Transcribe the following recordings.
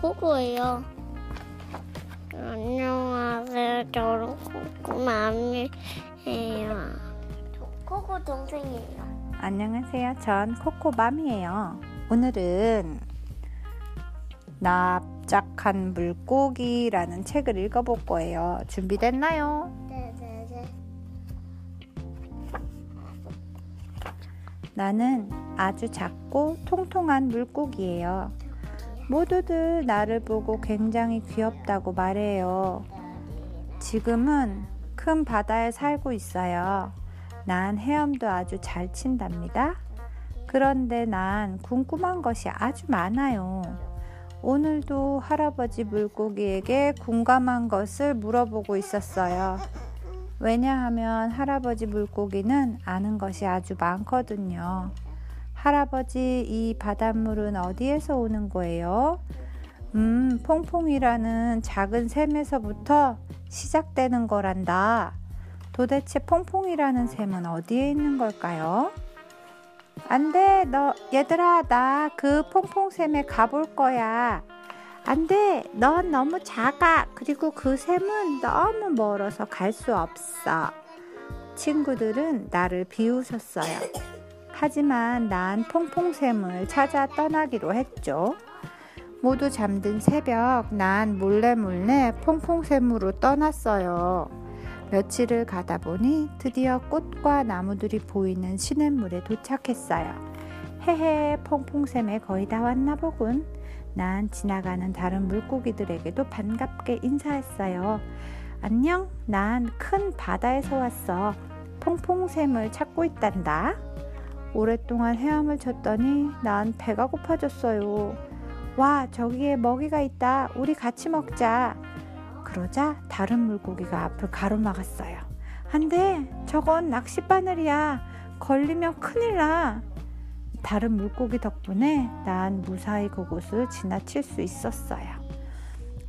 코코예요. 안녕하세요. 저는 코코맘이에요. 코코 동생이에요. 안녕하세요. 전 코코맘이에요. 오늘은 납작한 물고기라는 책을 읽어볼 거예요. 준비됐나요? 네네네. 나는 아주 작고 통통한 물고기예요. 모두들 나를 보고 굉장히 귀엽다고 말해요. 지금은 큰 바다에 살고 있어요. 난 헤엄도 아주 잘 친답니다. 그런데 난 궁금한 것이 아주 많아요. 오늘도 할아버지 물고기에게 궁금한 것을 물어보고 있었어요. 왜냐하면 할아버지 물고기는 아는 것이 아주 많거든요. 할아버지, 이 바닷물은 어디에서 오는 거예요? 음, 퐁퐁이라는 작은 샘에서부터 시작되는 거란다. 도대체 퐁퐁이라는 샘은 어디에 있는 걸까요? 안 돼, 너, 얘들아, 나 그 퐁퐁샘에 가볼 거야. 안 돼, 넌 너무 작아. 그리고 그 샘은 너무 멀어서 갈 수 없어. 친구들은 나를 비웃었어요. 하지만 난 퐁퐁샘을 찾아 떠나기로 했죠. 모두 잠든 새벽, 난 몰래 몰래 퐁퐁샘으로 떠났어요. 며칠을 가다 보니 드디어 꽃과 나무들이 보이는 시냇물에 도착했어요. 헤헤, 퐁퐁샘에 거의 다 왔나 보군. 난 지나가는 다른 물고기들에게도 반갑게 인사했어요. 안녕, 난 큰 바다에서 왔어. 퐁퐁샘을 찾고 있단다. 오랫동안 헤엄을 쳤더니 난 배가 고파졌어요. 와, 저기에 먹이가 있다. 우리 같이 먹자. 그러자 다른 물고기가 앞을 가로막았어요. 안 돼! 저건 낚싯바늘이야. 걸리면 큰일 나. 다른 물고기 덕분에 난 무사히 그곳을 지나칠 수 있었어요.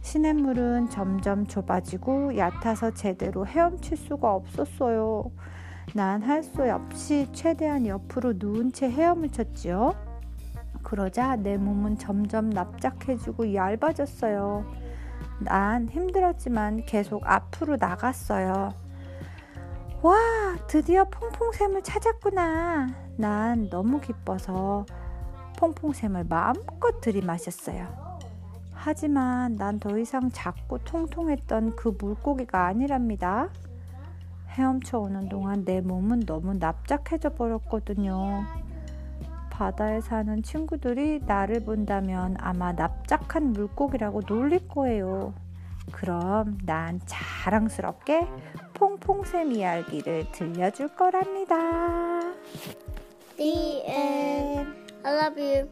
시냇물은 점점 좁아지고 얕아서 제대로 헤엄칠 수가 없었어요. 난 할 수 없이 최대한 옆으로 누운 채 헤엄을 쳤지요. 그러자 내 몸은 점점 납작해지고 얇아졌어요. 난 힘들었지만 계속 앞으로 나갔어요. 와, 드디어 퐁퐁샘을 찾았구나. 난 너무 기뻐서 퐁퐁샘을 마음껏 들이마셨어요. 하지만 난 더 이상 작고 통통했던 그 물고기가 아니랍니다. 헤엄쳐 오는 동안 내 몸은 너무 납작해져 버렸거든요. 바다에 사는 친구들이 나를 본다면 아마 납작한 물고기라고 놀릴 거예요. 그럼 난 자랑스럽게 퐁퐁샘 이야기를 들려줄 거랍니다. The end. I love you.